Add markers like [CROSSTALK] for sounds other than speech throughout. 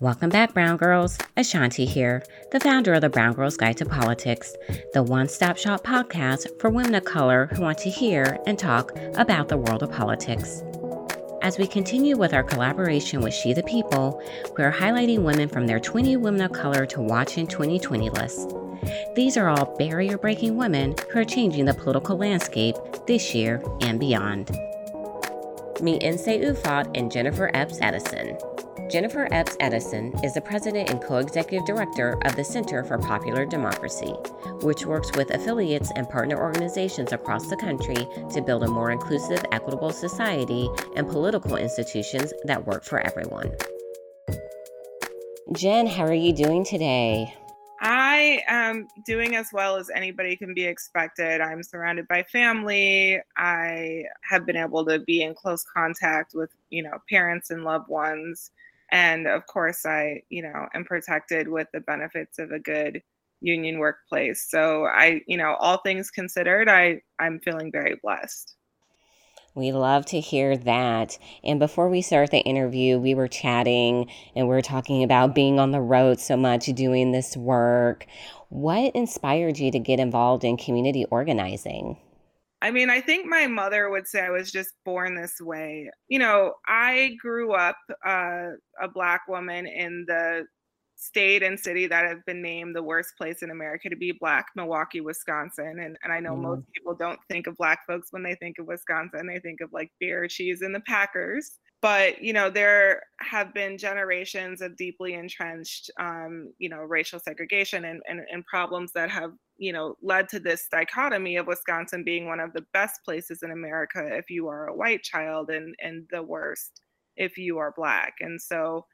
Welcome back, Brown Girls. A'shanti here, the founder of the Brown Girls Guide to Politics, the one stop shop podcast for women of color who want to hear and talk about the world of politics. As we continue with our collaboration with She the People, we are highlighting women from their 20 Women of Color to Watch in 2020 list. These are all barrier breaking women who are changing the political landscape this year and beyond. Meet Nsé Ufot and Jennifer Epps-Addison. Jennifer Epps-Addison is the president and co executive director of the Center for Popular Democracy, which works with affiliates and partner organizations across the country to build a more inclusive, equitable society and political institutions that work for everyone. Jen, how are you doing today? I am doing as well as anybody can be expected. I'm surrounded by family. I have been able to be in close contact with, you know, parents and loved ones and of course i you know am protected with the benefits of a good union workplace so i you know all things considered i i'm feeling very blessed we love to hear that. And before we start the interview, we were chatting and we are talking about being on the road so much, doing this work. What inspired you to get involved in community organizing? I mean, I think my mother would say I was just born this way. You know, I grew up uh, a Black woman in the state and city that have been named the worst place in America to be Black, Milwaukee, Wisconsin. And, and I know mm. most people don't think of Black folks when they think of Wisconsin, they think of like beer, cheese, and the Packers but you know there have been generations of deeply entrenched um, you know racial segregation and, and, and problems that have you know led to this dichotomy of wisconsin being one of the best places in america if you are a white child and and the worst if you are black and so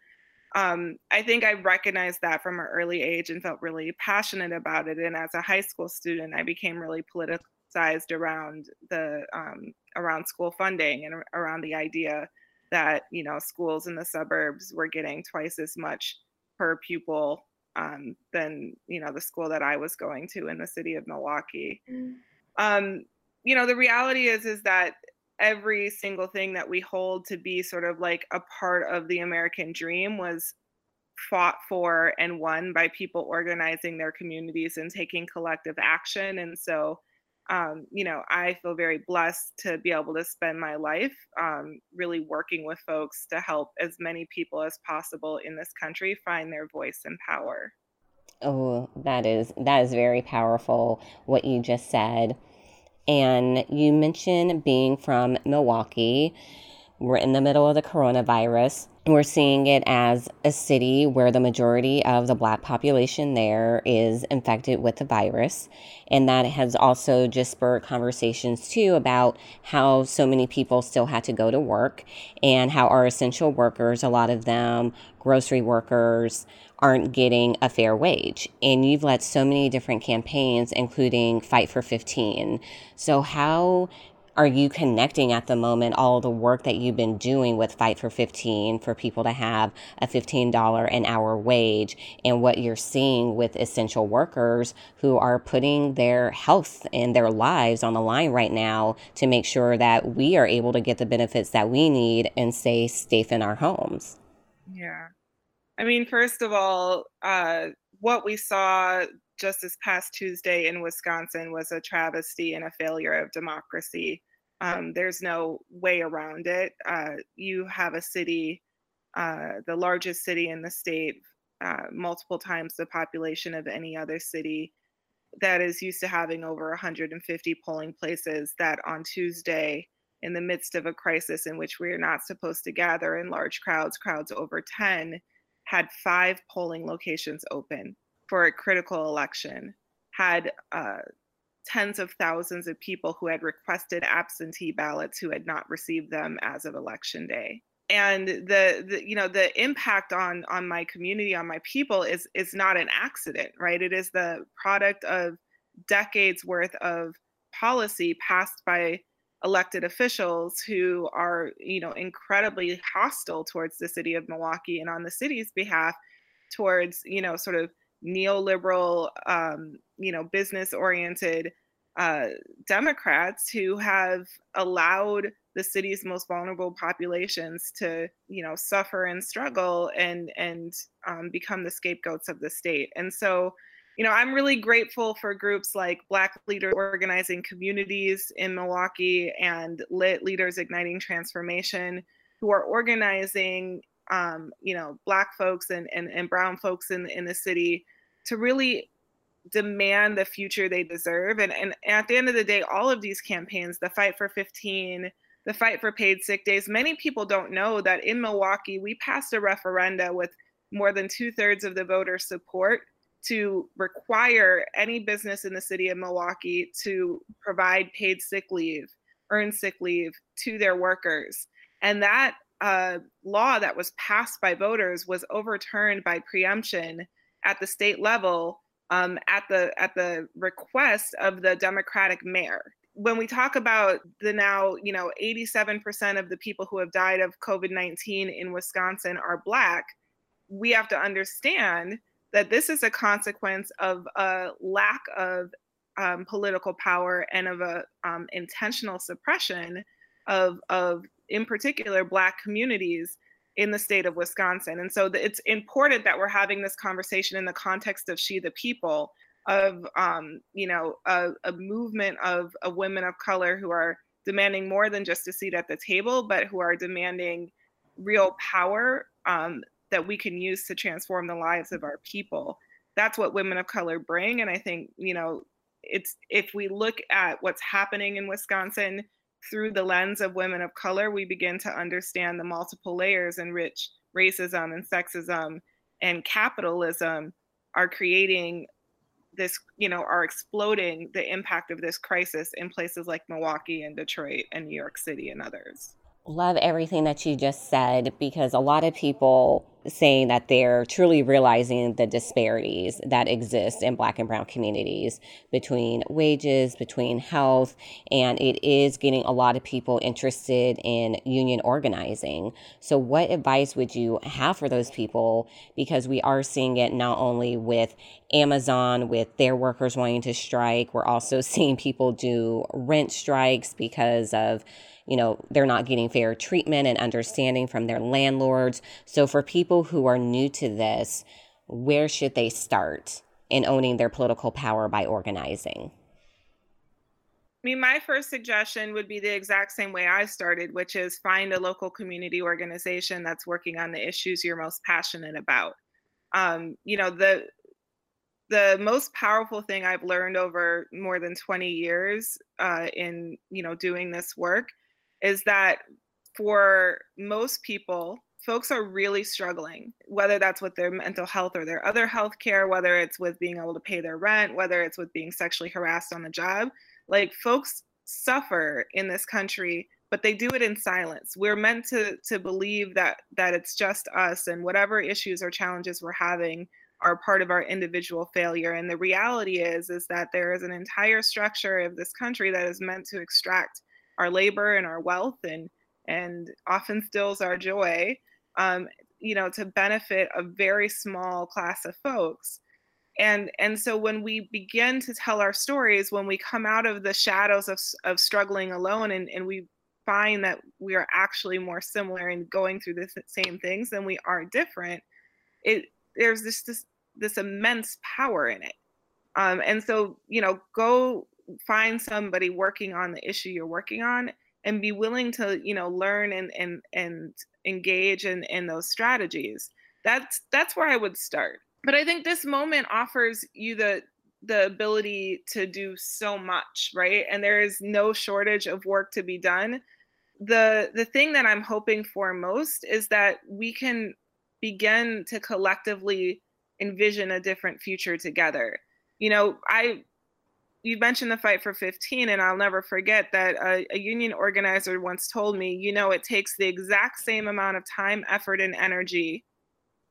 um, i think i recognized that from an early age and felt really passionate about it and as a high school student i became really politicized around the um, around school funding and around the idea that you know schools in the suburbs were getting twice as much per pupil um, than you know the school that I was going to in the city of Milwaukee. Mm. Um, you know the reality is is that every single thing that we hold to be sort of like a part of the American dream was fought for and won by people organizing their communities and taking collective action and so um, you know, I feel very blessed to be able to spend my life um, really working with folks to help as many people as possible in this country find their voice and power. Oh, that is that is very powerful what you just said. And you mentioned being from Milwaukee. We're in the middle of the coronavirus. We're seeing it as a city where the majority of the black population there is infected with the virus. And that has also just spurred conversations too about how so many people still had to go to work and how our essential workers, a lot of them, grocery workers, aren't getting a fair wage. And you've led so many different campaigns, including Fight for 15. So, how are you connecting at the moment all the work that you've been doing with Fight for 15 for people to have a $15 an hour wage and what you're seeing with essential workers who are putting their health and their lives on the line right now to make sure that we are able to get the benefits that we need and stay safe in our homes? Yeah. I mean, first of all, uh, what we saw just this past Tuesday in Wisconsin was a travesty and a failure of democracy. Um, there's no way around it. Uh, you have a city, uh, the largest city in the state, uh, multiple times the population of any other city, that is used to having over 150 polling places, that on Tuesday, in the midst of a crisis in which we are not supposed to gather in large crowds, crowds over 10, had five polling locations open for a critical election, had uh, tens of thousands of people who had requested absentee ballots who had not received them as of election day. And the, the you know the impact on on my community on my people is is not an accident right? It is the product of decades worth of policy passed by elected officials who are you know incredibly hostile towards the city of milwaukee and on the city's behalf towards you know sort of neoliberal, um, you know, business oriented uh, Democrats who have allowed the city's most vulnerable populations to, you know, suffer and struggle and and um, become the scapegoats of the state. And so, you know, I'm really grateful for groups like Black Leader Organizing Communities in Milwaukee and Lit Leaders Igniting Transformation, who are organizing, um, you know, Black folks and, and, and brown folks in, in the city to really demand the future they deserve. And, and at the end of the day, all of these campaigns, the Fight for 15, the Fight for Paid Sick Days, many people don't know that in Milwaukee, we passed a referenda with more than two thirds of the voter support to require any business in the city of Milwaukee to provide paid sick leave, earn sick leave to their workers. And that uh, law that was passed by voters was overturned by preemption at the state level um, at the at the request of the Democratic mayor. When we talk about the now, you know, 87% of the people who have died of COVID-19 in Wisconsin are Black, we have to understand that this is a consequence of a lack of um, political power and of a um, intentional suppression of of in particular black communities in the state of Wisconsin. And so it's important that we're having this conversation in the context of She the People, of um, you know a, a movement of, of women of color who are demanding more than just a seat at the table, but who are demanding real power um, that we can use to transform the lives of our people. That's what women of color bring, and I think you know it's if we look at what's happening in Wisconsin through the lens of women of color, we begin to understand the multiple layers in which racism and sexism and capitalism are creating this, you know, are exploding the impact of this crisis in places like Milwaukee and Detroit and New York City and others. Love everything that you just said because a lot of people saying that they're truly realizing the disparities that exist in black and brown communities between wages, between health, and it is getting a lot of people interested in union organizing. So, what advice would you have for those people? Because we are seeing it not only with Amazon, with their workers wanting to strike, we're also [LAUGHS] seeing people do rent strikes because of you know, they're not getting fair treatment and understanding from their landlords. So for people who are new to this, where should they start in owning their political power by organizing? I mean, my first suggestion would be the exact same way I started, which is find a local community organization that's working on the issues you're most passionate about. Um, you know, the the most powerful thing I've learned over more than 20 years uh, in you know doing this work is that for most people, folks are really struggling, whether that's with their mental health or their other health care, whether it's with being able to pay their rent, whether it's with being sexually harassed on the job. Like folks suffer in this country, but they do it in silence. We're meant to to believe that that it's just us and whatever issues or challenges we're having are part of our individual failure. And the reality is is that there is an entire structure of this country that is meant to extract our labor and our wealth and and often stills our joy um, you know to benefit a very small class of folks. And and so when we begin to tell our stories when we come out of the shadows of, of struggling alone and, and we find that we are actually more similar and going through the same things than we are different it there's this this this immense power in it. Um, and so you know go find somebody working on the issue you're working on and be willing to you know learn and and and engage in in those strategies. That's that's where i would start. But i think this moment offers you the the ability to do so much right? And there is no shortage of work to be done. The the thing that i'm hoping for most is that we can begin to collectively envision a different future together. You know i you mentioned the fight for 15 and i'll never forget that a, a, union organizer once told me you know it takes the exact same amount of time effort and energy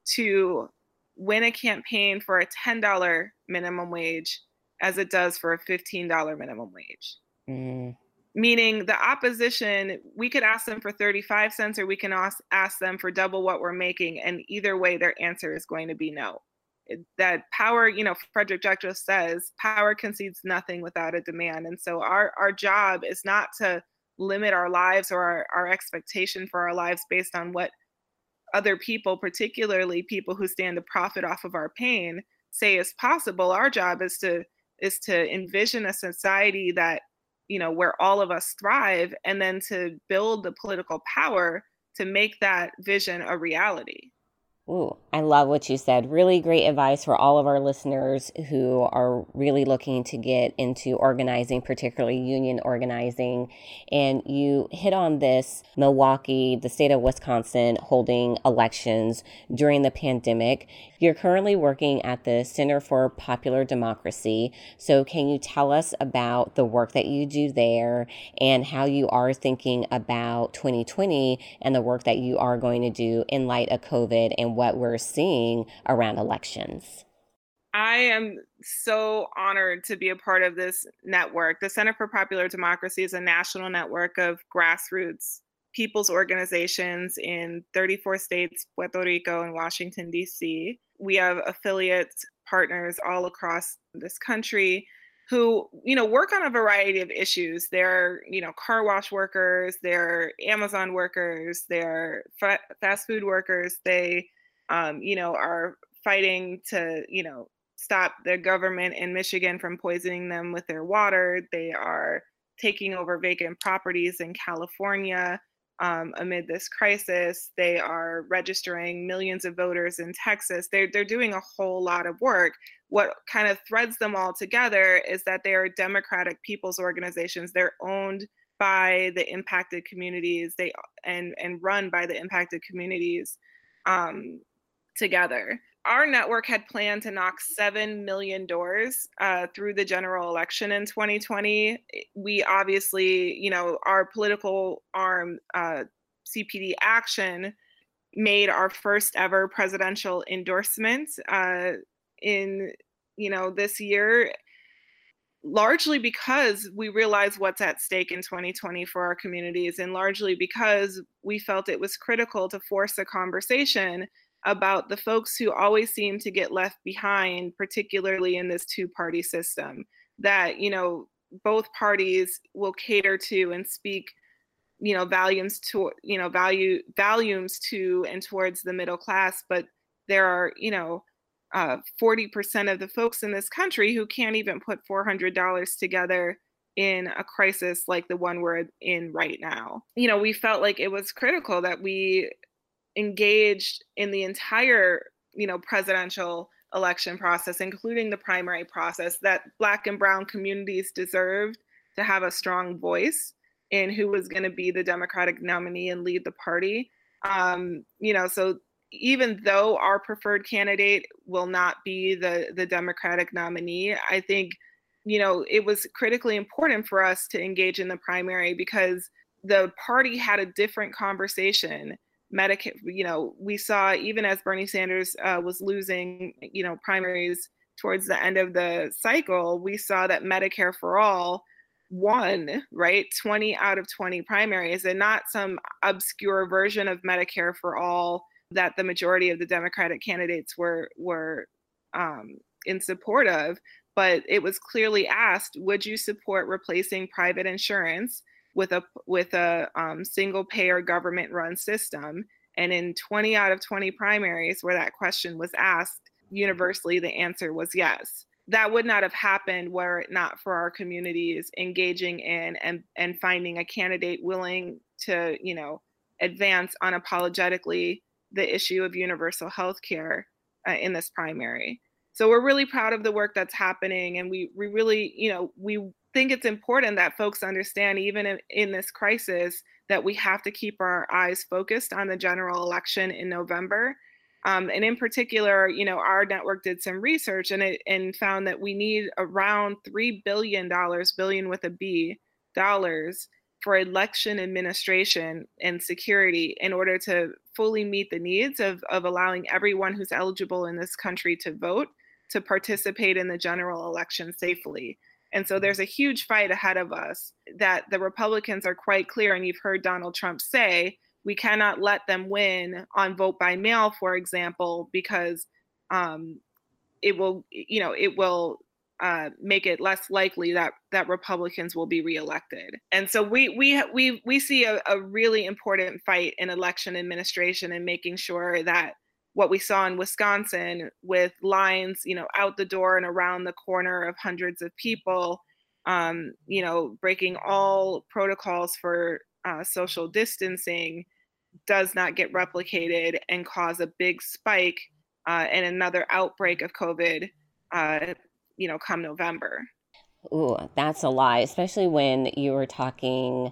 to win a campaign for a $10 minimum wage as it does for a $15 minimum wage mm. meaning the opposition we could ask them for 35 cents or we can ask, ask them for double what we're making and either way their answer is going to be no that power, you know, Frederick Douglass says, power concedes nothing without a demand. And so our, our job is not to limit our lives or our, our expectation for our lives based on what other people, particularly people who stand to profit off of our pain, say is possible. Our job is to is to envision a society that you know where all of us thrive and then to build the political power to make that vision a reality Ooh, I love what you said. Really great advice for all of our listeners who are really looking to get into organizing, particularly union organizing. And you hit on this Milwaukee, the state of Wisconsin, holding elections during the pandemic. You're currently working at the Center for Popular Democracy. So, can you tell us about the work that you do there and how you are thinking about 2020 and the work that you are going to do in light of COVID and what we're seeing around elections. I am so honored to be a part of this network. The Center for Popular Democracy is a national network of grassroots people's organizations in 34 states, Puerto Rico, and Washington, D.C. We have affiliates, partners all across this country who you know work on a variety of issues they're you know car wash workers they're amazon workers they're fa- fast food workers they um, you know, are fighting to, you know, stop the government in Michigan from poisoning them with their water. They are taking over vacant properties in California um, amid this crisis. They are registering millions of voters in Texas. They're, they're doing a whole lot of work. What kind of threads them all together is that they are democratic people's organizations. They're owned by the impacted communities they and and run by the impacted communities um, together. Our network had planned to knock 7 million doors uh, through the general election in 2020. We obviously, you know, our political arm, uh, CPD Action, made our first ever presidential endorsement uh, in, you know, this year largely because we realized what's at stake in 2020 for our communities, and largely because we felt it was critical to force a conversation about the folks who always seem to get left behind, particularly in this two party system, that, you know, both parties will cater to and speak you know volumes to you know value volumes to and towards the middle class but there are you know uh, 40% of the folks in this country who can't even put $400 together in a crisis like the one we're in right now. You know, we felt like it was critical that we engaged in the entire, you know, presidential election process, including the primary process, that Black and Brown communities deserved to have a strong voice in who was going to be the Democratic nominee and lead the party. Um, you know, so even though our preferred candidate will not be the the Democratic nominee, I think you know it was critically important for us to engage in the primary because the party had a different conversation Medicare, you know, we saw even as Bernie Sanders uh, was losing, you know, primaries towards the end of the cycle, we saw that Medicare for all won, right? 20 out of 20 primaries, and not some obscure version of Medicare for all that the majority of the Democratic candidates were were um, in support of. But it was clearly asked, would you support replacing private insurance with a with a um, single payer government run system. And in 20 out of 20 primaries where that question was asked universally the answer was yes. That would not have happened were it not for our communities engaging in and, and finding a candidate willing to you know advance unapologetically the issue of universal health care uh, in this primary so we're really proud of the work that's happening and we, we really you know we think it's important that folks understand, even in, in this crisis, that we have to keep our eyes focused on the general election in November. Um, and in particular, you know, our network did some research and it and found that we need around three billion dollars, billion with a B, dollars for election administration and security in order to fully meet the needs of, of allowing everyone who's eligible in this country to vote to participate in the general election safely. And so there's a huge fight ahead of us that the Republicans are quite clear. And you've heard Donald Trump say, we cannot let them win on vote by mail, for example, because um, it will you know it will uh, make it less likely that that Republicans will be reelected. And so we we we we see a, a really important fight in election administration and making sure that what we saw in Wisconsin with lines, you know, out the door and around the corner of hundreds of people, um, you know, breaking all protocols for uh, social distancing does not get replicated and cause a big spike uh, and another outbreak of COVID, uh, you know, come November. Ooh, that's a lot, especially when you were talking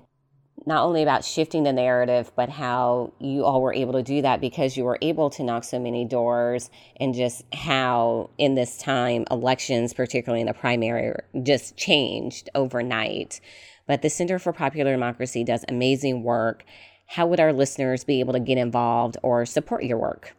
not only about shifting the narrative, but how you all were able to do that because you were able to knock so many doors, and just how in this time elections, particularly in the primary, just changed overnight. But the Center for Popular Democracy does amazing work. How would our listeners be able to get involved or support your work?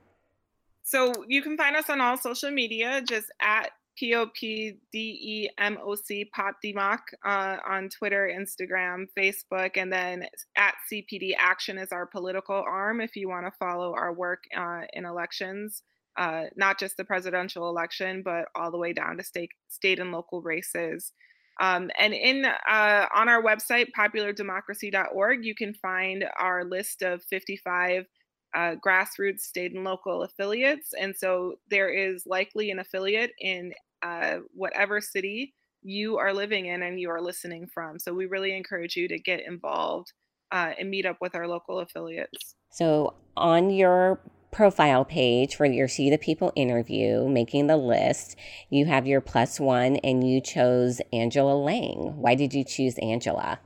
So you can find us on all social media, just at P O P D E M O C Pop Democ uh, on Twitter, Instagram, Facebook, and then at CPD Action is our political arm if you want to follow our work uh, in elections, uh, not just the presidential election, but all the way down to state, state and local races. Um, and in uh, on our website, populardemocracy.org, you can find our list of 55 uh, grassroots state and local affiliates. And so there is likely an affiliate in uh, whatever city you are living in and you are listening from. So we really encourage you to get involved uh, and meet up with our local affiliates. So on your profile page for your She the People interview, making the list, you have your plus one and you chose Angela Lang. Why did you choose Angela?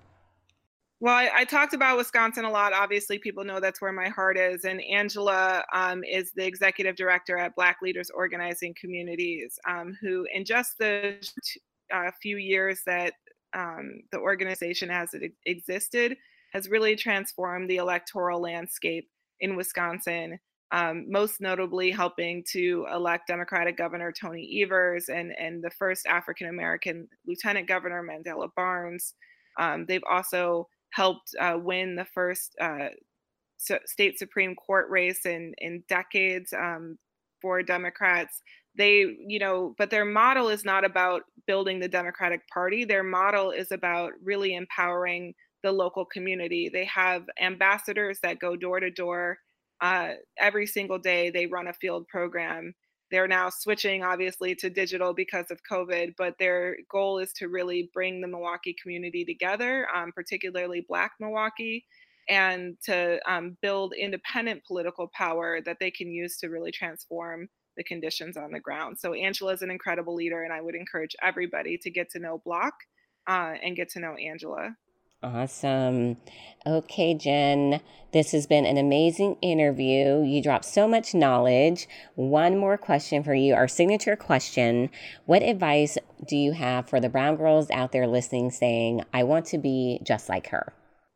Well, I, I, talked about Wisconsin a lot. Obviously, people know that's where my heart is. And Angela um, is the executive director at Black Leaders Organizing Communities, um, who, in just the uh, few years that um, the organization has existed, has really transformed the electoral landscape in Wisconsin. Um, most notably, helping to elect Democratic Governor Tony Evers and, and the first African American Lieutenant Governor Mandela Barnes. Um, they've also helped uh, win the first uh, state Supreme Court race in, in decades um, for Democrats. They, you know, but their model is not about building the Democratic Party. Their model is about really empowering the local community. They have ambassadors that go door to door uh, every single day. They run a field program they're now switching, obviously, to digital because of COVID, but their goal is to really bring the Milwaukee community together, um, particularly Black Milwaukee, and to um, build independent political power that they can use to really transform the conditions on the ground. So, Angela is an incredible leader, and I would encourage everybody to get to know BLOC uh, and get to know Angela. Awesome. Okay, Jen, this has been an amazing interview. You dropped so much knowledge. One more question for you, our signature question. What advice do you have for the brown girls out there listening saying, I want to be just like her?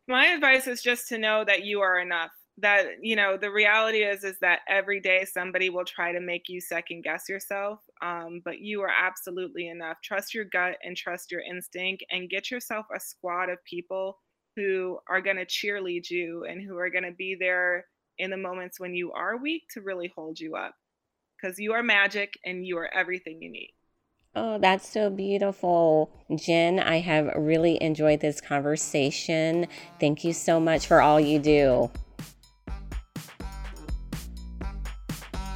My advice is just to know that you are enough that you know the reality is is that every day somebody will try to make you second guess yourself um, but you are absolutely enough trust your gut and trust your instinct and get yourself a squad of people who are going to cheerlead you and who are going to be there in the moments when you are weak to really hold you up because you are magic and you are everything you need Oh, that's so beautiful. Jen, I have really enjoyed this conversation. Thank you so much for all you do.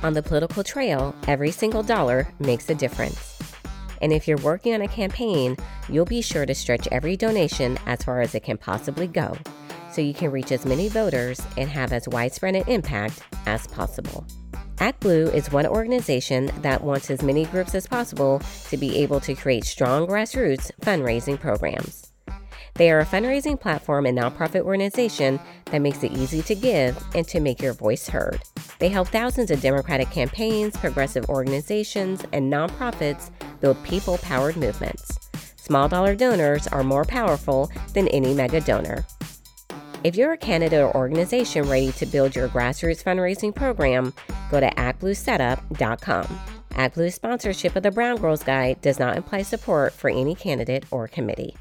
On the political trail, every single dollar makes a difference. And if you're working on a campaign, you'll be sure to stretch every donation as far as it can possibly go so you can reach as many voters and have as widespread an impact as possible. ActBlue is one organization that wants as many groups as possible to be able to create strong grassroots fundraising programs. They are a fundraising platform and nonprofit organization that makes it easy to give and to make your voice heard. They help thousands of Democratic campaigns, progressive organizations, and nonprofits build people powered movements. Small dollar donors are more powerful than any mega donor. If you're a candidate or organization ready to build your grassroots fundraising program, go to actbluesetup.com. ActBlue's sponsorship of the Brown Girls Guide does not imply support for any candidate or committee.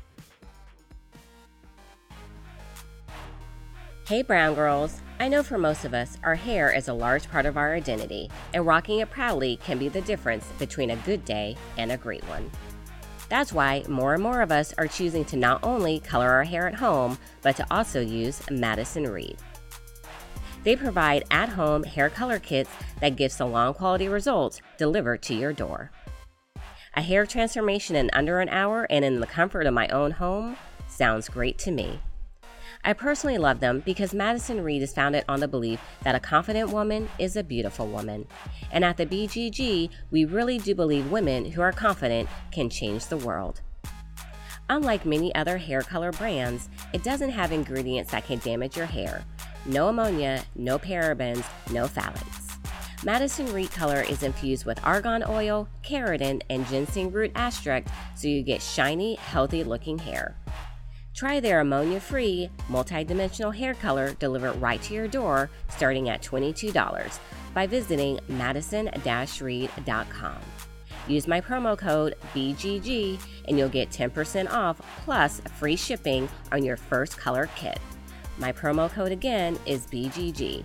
Hey, Brown Girls! I know for most of us, our hair is a large part of our identity, and rocking it proudly can be the difference between a good day and a great one. That's why more and more of us are choosing to not only color our hair at home, but to also use Madison Reed. They provide at home hair color kits that give salon quality results delivered to your door. A hair transformation in under an hour and in the comfort of my own home sounds great to me. I personally love them because Madison Reed is founded on the belief that a confident woman is a beautiful woman. And at the BGG, we really do believe women who are confident can change the world. Unlike many other hair color brands, it doesn't have ingredients that can damage your hair. No ammonia, no parabens, no phthalates. Madison Reed Color is infused with argan oil, keratin, and ginseng root extract so you get shiny, healthy looking hair. Try their ammonia free, multi-dimensional hair color delivered right to your door starting at $22 by visiting madison reed.com. Use my promo code BGG and you'll get 10% off plus free shipping on your first color kit. My promo code again is BGG.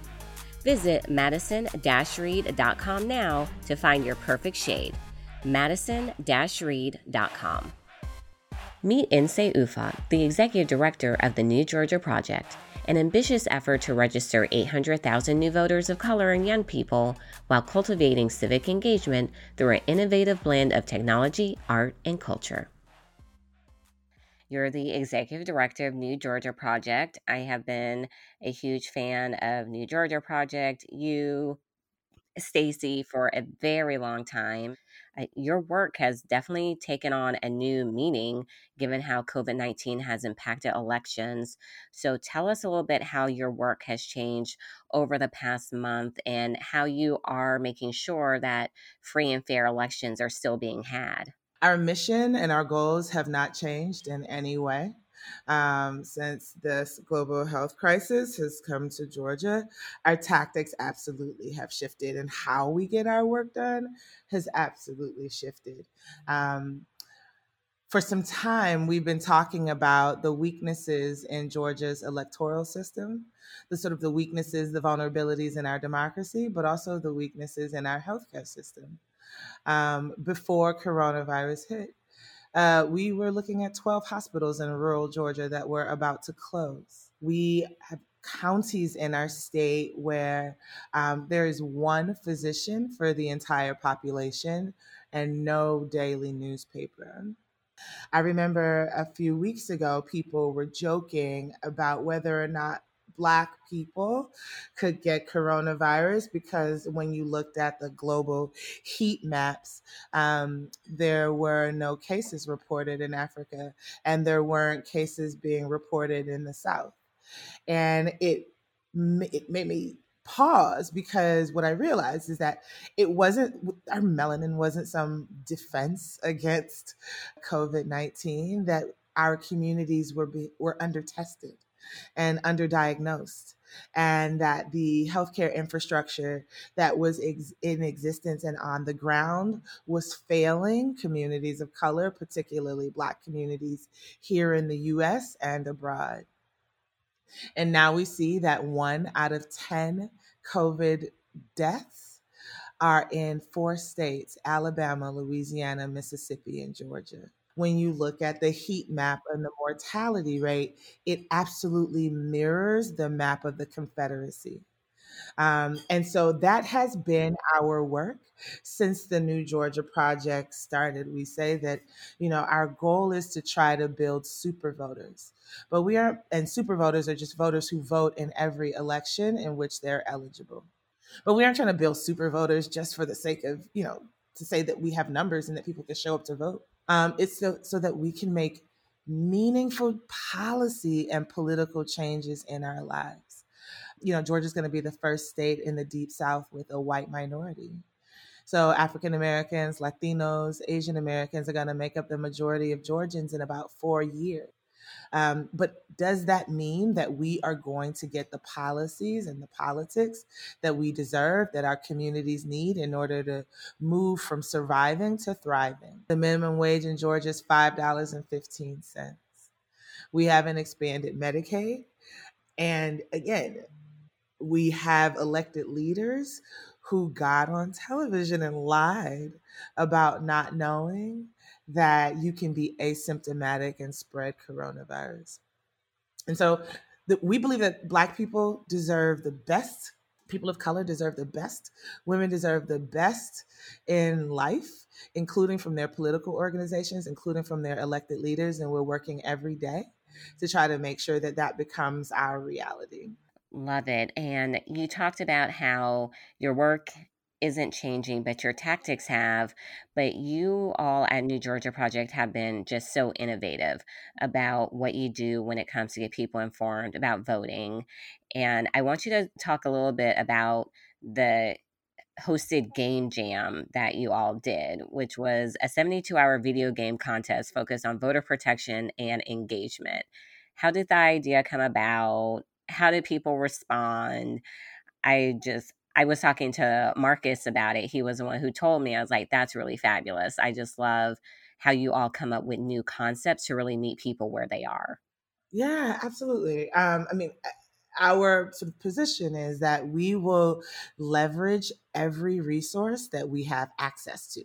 Visit madison reed.com now to find your perfect shade. madison reed.com. Meet Nsé Ufot, the executive director of the New Georgia Project, an ambitious effort to register 800,000 new voters of color and young people while cultivating civic engagement through an innovative blend of technology, art, and culture. You're the executive director of New Georgia Project. I have been a huge fan of New Georgia Project, you, Stacey, for a very long time your work has definitely taken on a new meaning given how COVID 19 has impacted elections. So, tell us a little bit how your work has changed over the past month and how you are making sure that free and fair elections are still being had. Our mission and our goals have not changed in any way um, since this global health crisis has come to Georgia. Our tactics absolutely have shifted, and how we get our work done has absolutely shifted. Um, for some time, we've been talking about the weaknesses in Georgia's electoral system, the sort of the weaknesses, the vulnerabilities in our democracy, but also the weaknesses in our healthcare system um, before coronavirus hit uh, we were looking at 12 hospitals in rural Georgia that were about to close. We have counties in our state where um, there is one physician for the entire population and no daily newspaper. I remember a few weeks ago, people were joking about whether or not Black people could get coronavirus because when you looked at the global heat maps, um, there were no cases reported in Africa and there weren't cases being reported in the South. And it, it made me pause because what I realized is that it wasn't our melanin wasn't some defense against COVID 19, that our communities were, be, were under tested and underdiagnosed and that the healthcare infrastructure that was ex- in existence and on the ground was failing communities of color, particularly Black communities here in the US and abroad. And now we see that one out of 10 COVID deaths are in four states Alabama, Louisiana, Mississippi, and Georgia when you look at the heat map and the mortality rate, it absolutely mirrors the map of the Confederacy. Um, and so that has been our work since the New Georgia Project started. We say that, you know, our goal is to try to build super voters. But we are, and super voters are just voters who vote in every election in which they're eligible. But we aren't trying to build super voters just for the sake of, you know, to say that we have numbers and that people can show up to vote. Um, it's so, so that we can make meaningful policy and political changes in our lives. You know, Georgia's going to be the first state in the deep South with a white minority. So, African Americans, Latinos, Asian Americans are going to make up the majority of Georgians in about four years. Um, but does that mean that we are going to get the policies and the politics that we deserve, that our communities need in order to move from surviving to thriving? The minimum wage in Georgia is $5.15. We haven't expanded Medicaid. And again, we have elected leaders who got on television and lied about not knowing that you can be asymptomatic and spread coronavirus. And so the, we believe that Black people deserve the best. People of color deserve the best. Women deserve the best in life, including from their political organizations, including from their elected leaders. And we're working every day to try to make sure that that becomes our reality. Love it. And you talked about how your work isn't changing, but your tactics have. But you all at New Georgia Project have been just so innovative about what you do when it comes to get people informed about voting. And I want you to talk a little bit about the hosted game jam that you all did, which was a 72 hour video game contest focused on voter protection and engagement. How did the idea come about? How did people respond? I just, I was talking to Marcus about it. He was the one who told me. I was like, that's really fabulous. I just love how you all come up with new concepts to really meet people where they are. Yeah, absolutely. Um, I mean, our sort of position is that we will leverage every resource that we have access to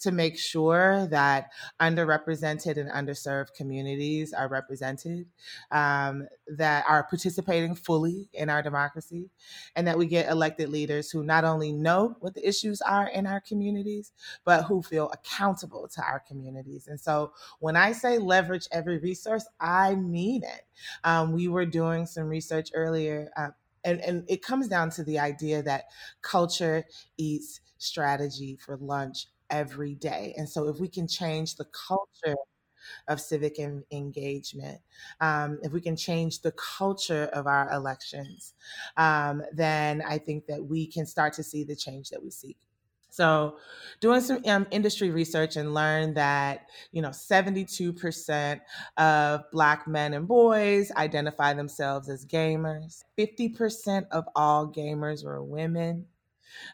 to make sure that underrepresented and underserved communities are represented, um, that are participating fully in our democracy, and that we get elected leaders who not only know what the issues are in our communities, but who feel accountable to our communities. And so when I say leverage every resource, I mean it. Um, we were doing some research earlier. Uh, and, and it comes down to the idea that culture eats strategy for lunch every day. And so, if we can change the culture of civic engagement, um, if we can change the culture of our elections, um, then I think that we can start to see the change that we seek. So, doing some um, industry research and learned that you know 72% of Black men and boys identify themselves as gamers. 50% of all gamers were women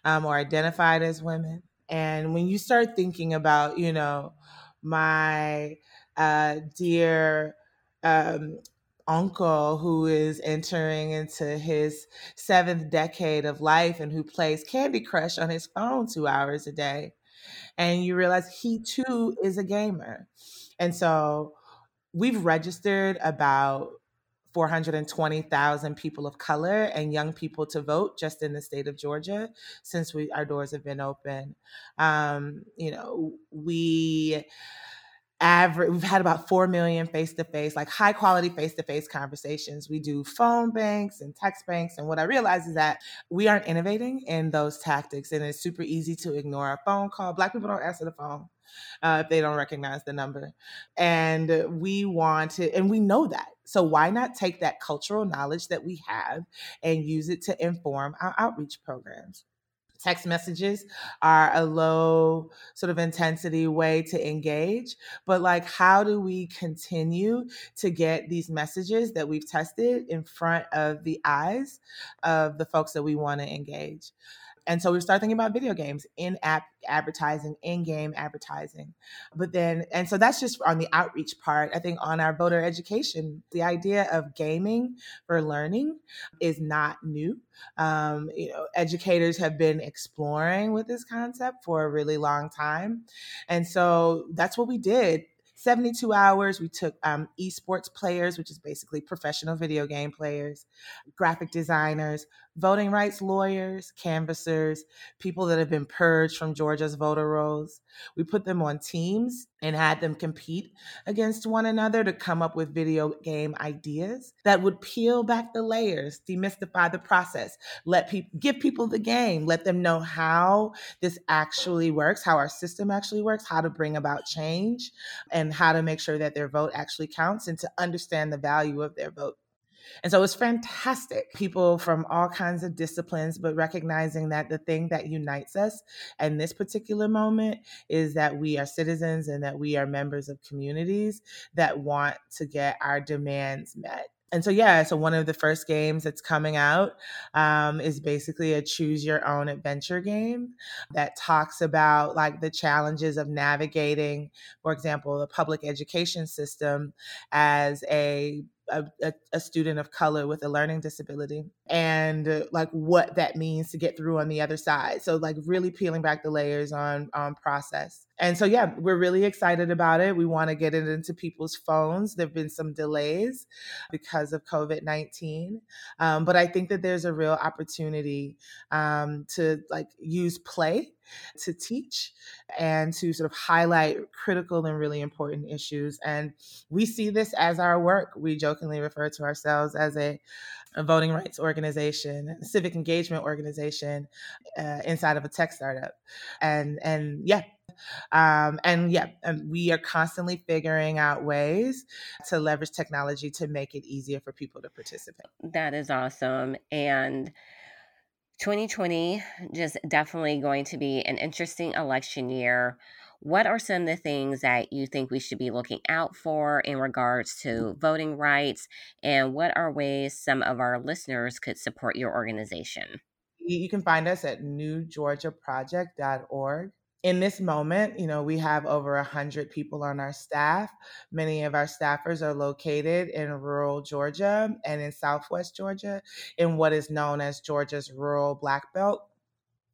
um, or identified as women. And when you start thinking about, you know, my uh, dear um, uncle who is entering into his seventh decade of life and who plays Candy Crush on his phone two hours a day. And you realize he too is a gamer. And so we've registered about 420,000 people of color and young people to vote just in the state of Georgia since we our doors have been open. Um, you know, we average we've had about 4 million face-to-face like high quality face-to-face conversations. We do phone banks and text banks and what i realize is that we aren't innovating in those tactics and it's super easy to ignore a phone call. Black people don't answer the phone uh, if they don't recognize the number. And we want to, and we know that. So why not take that cultural knowledge that we have and use it to inform our outreach programs? text messages are a low sort of intensity way to engage but like how do we continue to get these messages that we've tested in front of the eyes of the folks that we want to engage and so we start thinking about video games in app advertising, in game advertising. But then, and so that's just on the outreach part. I think on our voter education, the idea of gaming for learning is not new. Um, you know, educators have been exploring with this concept for a really long time. And so that's what we did 72 hours. We took um, esports players, which is basically professional video game players, graphic designers, voting rights lawyers, canvassers, people that have been purged from Georgia's voter rolls. We put them on teams and had them compete against one another to come up with video game ideas that would peel back the layers, demystify the process, let people give people the game, let them know how this actually works, how our system actually works, how to bring about change, and how to make sure that their vote actually counts and to understand the value of their vote. And so it's fantastic. People from all kinds of disciplines, but recognizing that the thing that unites us in this particular moment is that we are citizens and that we are members of communities that want to get our demands met and so yeah so one of the first games that's coming out um, is basically a choose your own adventure game that talks about like the challenges of navigating for example the public education system as a a, a, a student of color with a learning disability and uh, like what that means to get through on the other side. So like really peeling back the layers on on process. And so yeah, we're really excited about it. We want to get it into people's phones. There've been some delays because of COVID nineteen, um, but I think that there's a real opportunity um, to like use play to teach and to sort of highlight critical and really important issues. And we see this as our work. We jokingly refer to ourselves as a, a voting rights organization, civic engagement organization uh, inside of a tech startup. And and yeah, um, and yeah, and we are constantly figuring out ways to leverage technology to make it easier for people to participate. That is awesome. And 2020 just definitely going to be an interesting election year. What are some of the things that you think we should be looking out for in regards mm. to voting rights? And what are ways some of our listeners could support your organization? You can find us at newgeorgiaproject.org in this moment, you know, we have over 100 people on our staff. Many of our staffers are located in rural Georgia and in southwest Georgia in what is known as Georgia's rural Black Belt.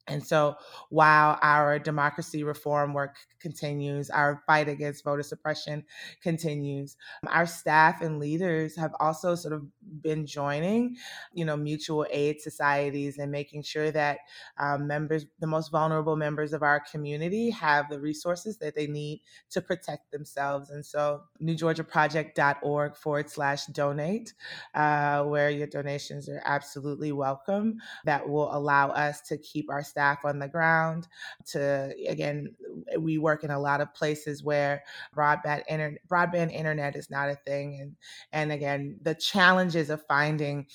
And so while our democracy reform work continues, our fight against voter suppression continues, our staff and leaders have also sort of been joining, you know, mutual aid societies and making sure that um, members, the most vulnerable members of our community, have the resources that they need to protect themselves. And so newgeorgiaproject.org forward slash donate, uh, where your donations are absolutely welcome. That will allow us to keep our staff staff on the ground to again we work in a lot of places where broadband internet broadband internet is not a thing and and again the challenges of finding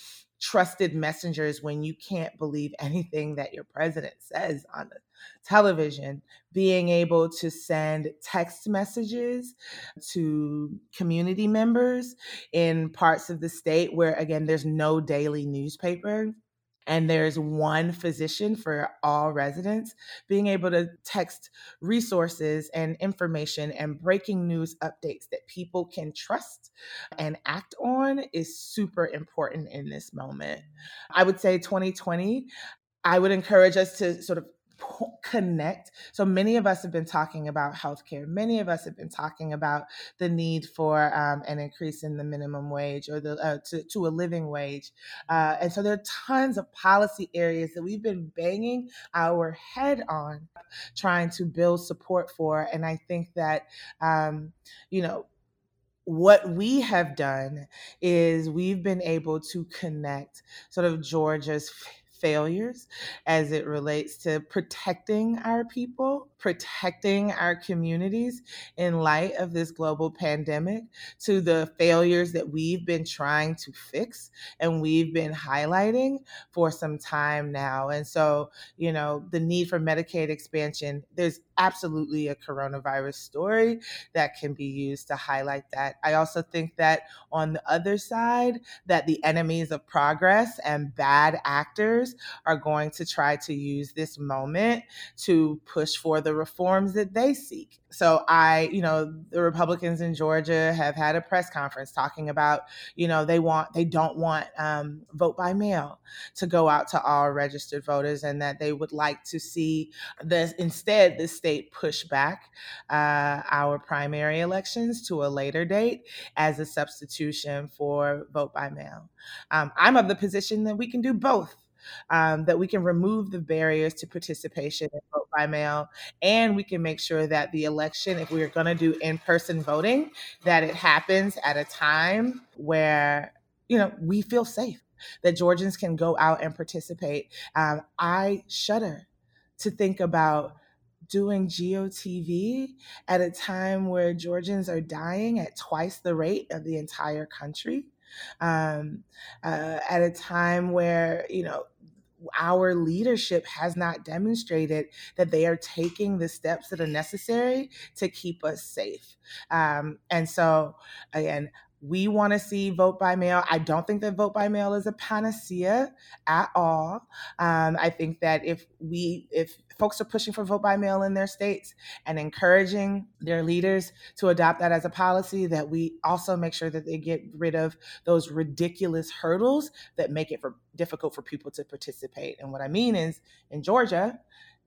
trusted messengers when you can't believe anything that your president says on the television, being able to send text messages to community members in parts of the state where, again, there's no daily newspaper and there's one physician for all residents, being able to text resources and information and breaking news updates that people can trust and act on is super important in this moment. I would say 2020, I would encourage us to sort of connect. So many of us have been talking about healthcare. Many of us have been talking about the need for um, an increase in the minimum wage or the uh, to, to a living wage. Uh, and so there are tons of policy areas that we've been banging our head on, trying to build support for. And I think that um, you know what we have done is we've been able to connect sort of Georgia's failures as it relates to protecting our people, protecting our communities in light of this global pandemic, to the failures that we've been trying to fix and we've been highlighting for some time now. And so, you know, the need for Medicaid expansion, there's absolutely a coronavirus story that can be used to highlight that. I also think that on the other side, that the enemies of progress and bad actors are going to try to use this moment to push for the reforms that they seek. So I, you know, the Republicans in Georgia have had a press conference talking about, you know, they want, they don't want um, vote by mail to go out to all registered voters, and that they would like to see this instead the state push back uh, our primary elections to a later date as a substitution for vote by mail. Um, I'm of the position that we can do both um, that we can remove the barriers to participation in vote by mail, and we can make sure that the election, if we are going to do in person voting, that it happens at a time where you know we feel safe, that Georgians can go out and participate. Um, I shudder to think about doing GOTV at a time where Georgians are dying at twice the rate of the entire country. Um, uh, at a time where, you know, our leadership has not demonstrated that they are taking the steps that are necessary to keep us safe. Um, and so, again, we want to see vote by mail. I don't think that vote by mail is a panacea at all. Um, I think that if we, if folks are pushing for vote by mail in their states and encouraging their leaders to adopt that as a policy, that we also make sure that they get rid of those ridiculous hurdles that make it for, difficult for people to participate. And what I mean is, in Georgia,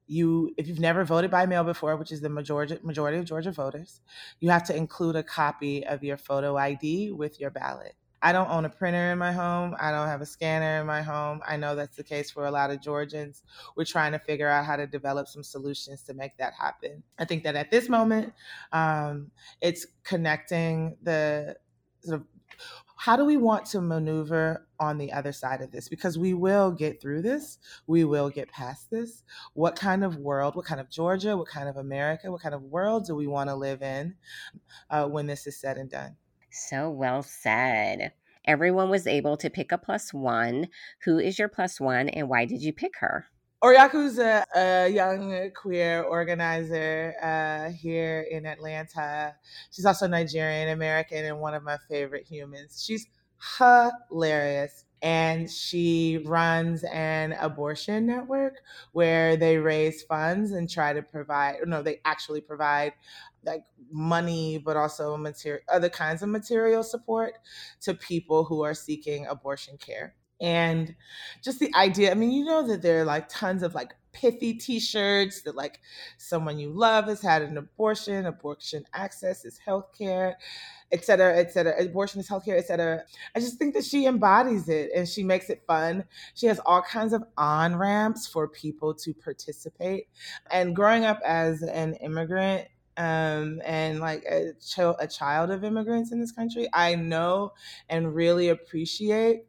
you if you've never voted by mail before which is the majority majority of georgia voters you have to include a copy of your photo id with your ballot. I don't own a printer in my home. I don't have a scanner in my home. I know that's the case for a lot of georgians. We're trying to figure out how to develop some solutions to make that happen. I think that at this moment um, it's connecting the sort of how do we want to maneuver on the other side of this? Because we will get through this, we will get past this. What kind of world, what kind of Georgia, what kind of America, what kind of world do we want to live in uh, when this is said and done? So well said. Everyone was able to pick a plus one. Who is your plus one and why did you pick her? Oriakụ's a, a young queer organizer uh, here in Atlanta. She's also Nigerian American and one of my favorite humans. She's hilarious. And she runs an abortion network where they raise funds and try to provide, no, they actually provide like money, but also material, other kinds of material support to people who are seeking abortion care and just the idea i mean you know that there are like tons of like pithy t-shirts that like someone you love has had an abortion abortion access is healthcare et cetera et cetera abortion is healthcare et cetera. I just think that she embodies it and she makes it fun. She has all kinds of on ramps for people to participate. And growing up as an immigrant um, and like a, ch- a child of immigrants in this country, I know and really appreciate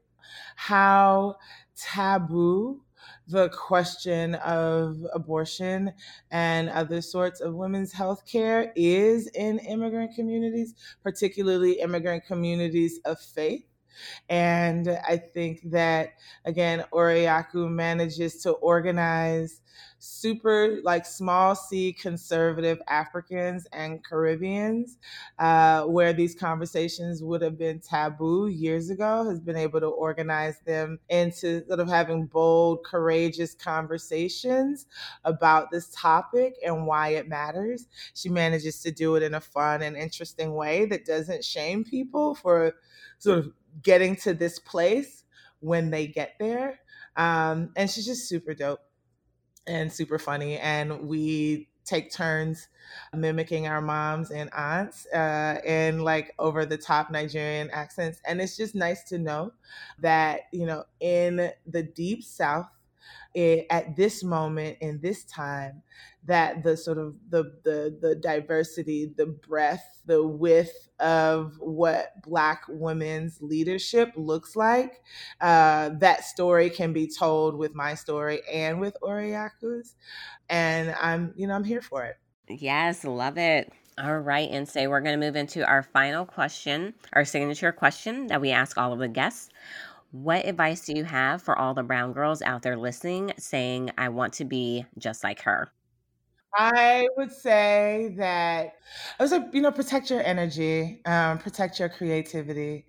how taboo the question of abortion and other sorts of women's health care is in immigrant communities, particularly immigrant communities of faith. And I think that, again, Oriakụ manages to organize super like small c conservative Africans and Caribbeans, uh, where these conversations would have been taboo years ago, has been able to organize them into sort of having bold, courageous conversations about this topic and why it matters. She manages to do it in a fun and interesting way that doesn't shame people for sort of getting to this place when they get there. Um, and she's just super dope and super funny. And we take turns mimicking our moms and aunts uh, in like over the top Nigerian accents. And it's just nice to know that, you know, in the deep South, it, at this moment in this time that the sort of the the the diversity the breadth the width of what black women's leadership looks like uh, that story can be told with my story and with Oriakụ's and i'm you know i'm here for it. Yes love it. All right, and so we're going to move into our final question, our signature question that we ask all of the guests. What advice do you have for all the brown girls out there listening saying, I want to be just like her? I would say that I was like, you know, protect your energy, um, protect your creativity.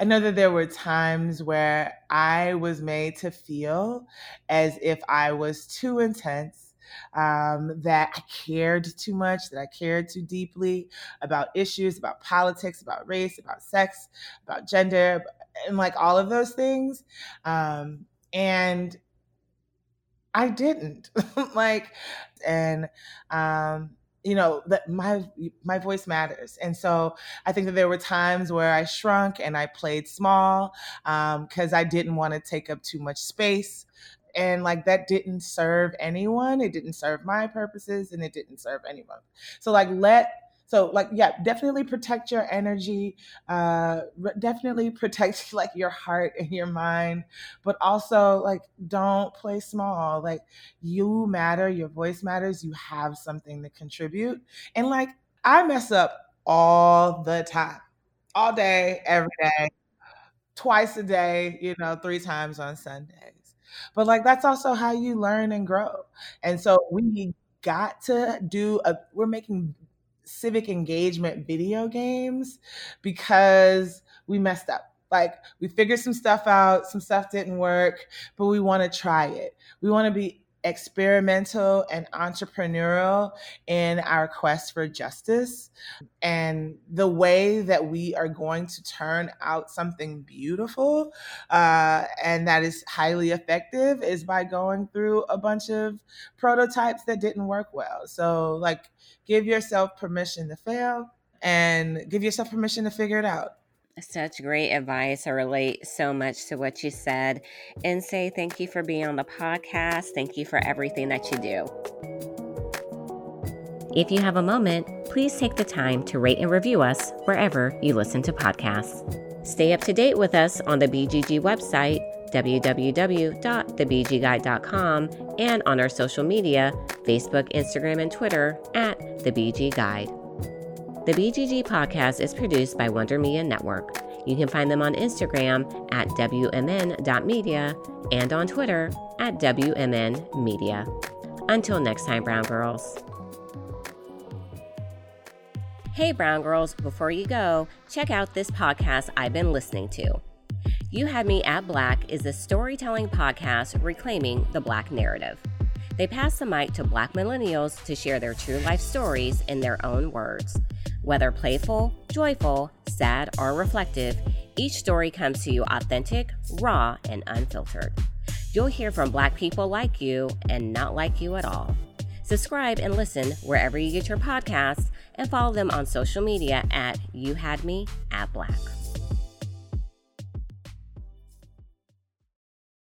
I know that there were times where I was made to feel as if I was too intense, um, that I cared too much, that I cared too deeply about issues, about politics, about race, about sex, about gender, and like all of those things. Um, and I didn't [LAUGHS] like, and um, you know that my my voice matters, and so I think that there were times where I shrunk and I played small because um, I didn't want to take up too much space, and like that didn't serve anyone. It didn't serve my purposes, and it didn't serve anyone. So like let so like yeah definitely protect your energy uh definitely [LAUGHS] protect like your heart and your mind but also like don't play small like you matter your voice matters you have something to contribute and like i mess up all the time all day every day twice a day you know three times on sundays but like that's also how you learn and grow and so we got to do a we're making civic engagement video games because we messed up. Like we figured some stuff out, some stuff didn't work, but we want to try it. We want to be experimental and entrepreneurial in our quest for justice. And the way that we are going to turn out something beautiful uh, and that is highly effective is by going through a bunch of prototypes that didn't work well. So, like, give yourself permission to fail and give yourself permission to figure it out. Such great advice. I relate so much to what you said. Nse thank you for being on the podcast. Thank you for everything that you do. If you have a moment, please take the time to rate and review us wherever you listen to podcasts. Stay up to date with us on the BGG website, www.thebgguide.com, and on our social media Facebook, Instagram, and Twitter at The BG Guide. The BGG podcast is produced by Wonder Media Network. You can find them on Instagram at WMN.media and on Twitter at WMNmedia. Until next time, Brown Girls. Hey, Brown Girls, before you go, check out this podcast I've been listening to. You Had Me at Black is a storytelling podcast reclaiming the Black narrative. They pass the mic to Black millennials to share their true life stories in their own words. Whether playful, joyful, sad, or reflective, each story comes to you authentic, raw, and unfiltered. You'll hear from Black people like you and not like you at all. Subscribe and listen wherever you get your podcasts and follow them on social media at You Had Me at Black.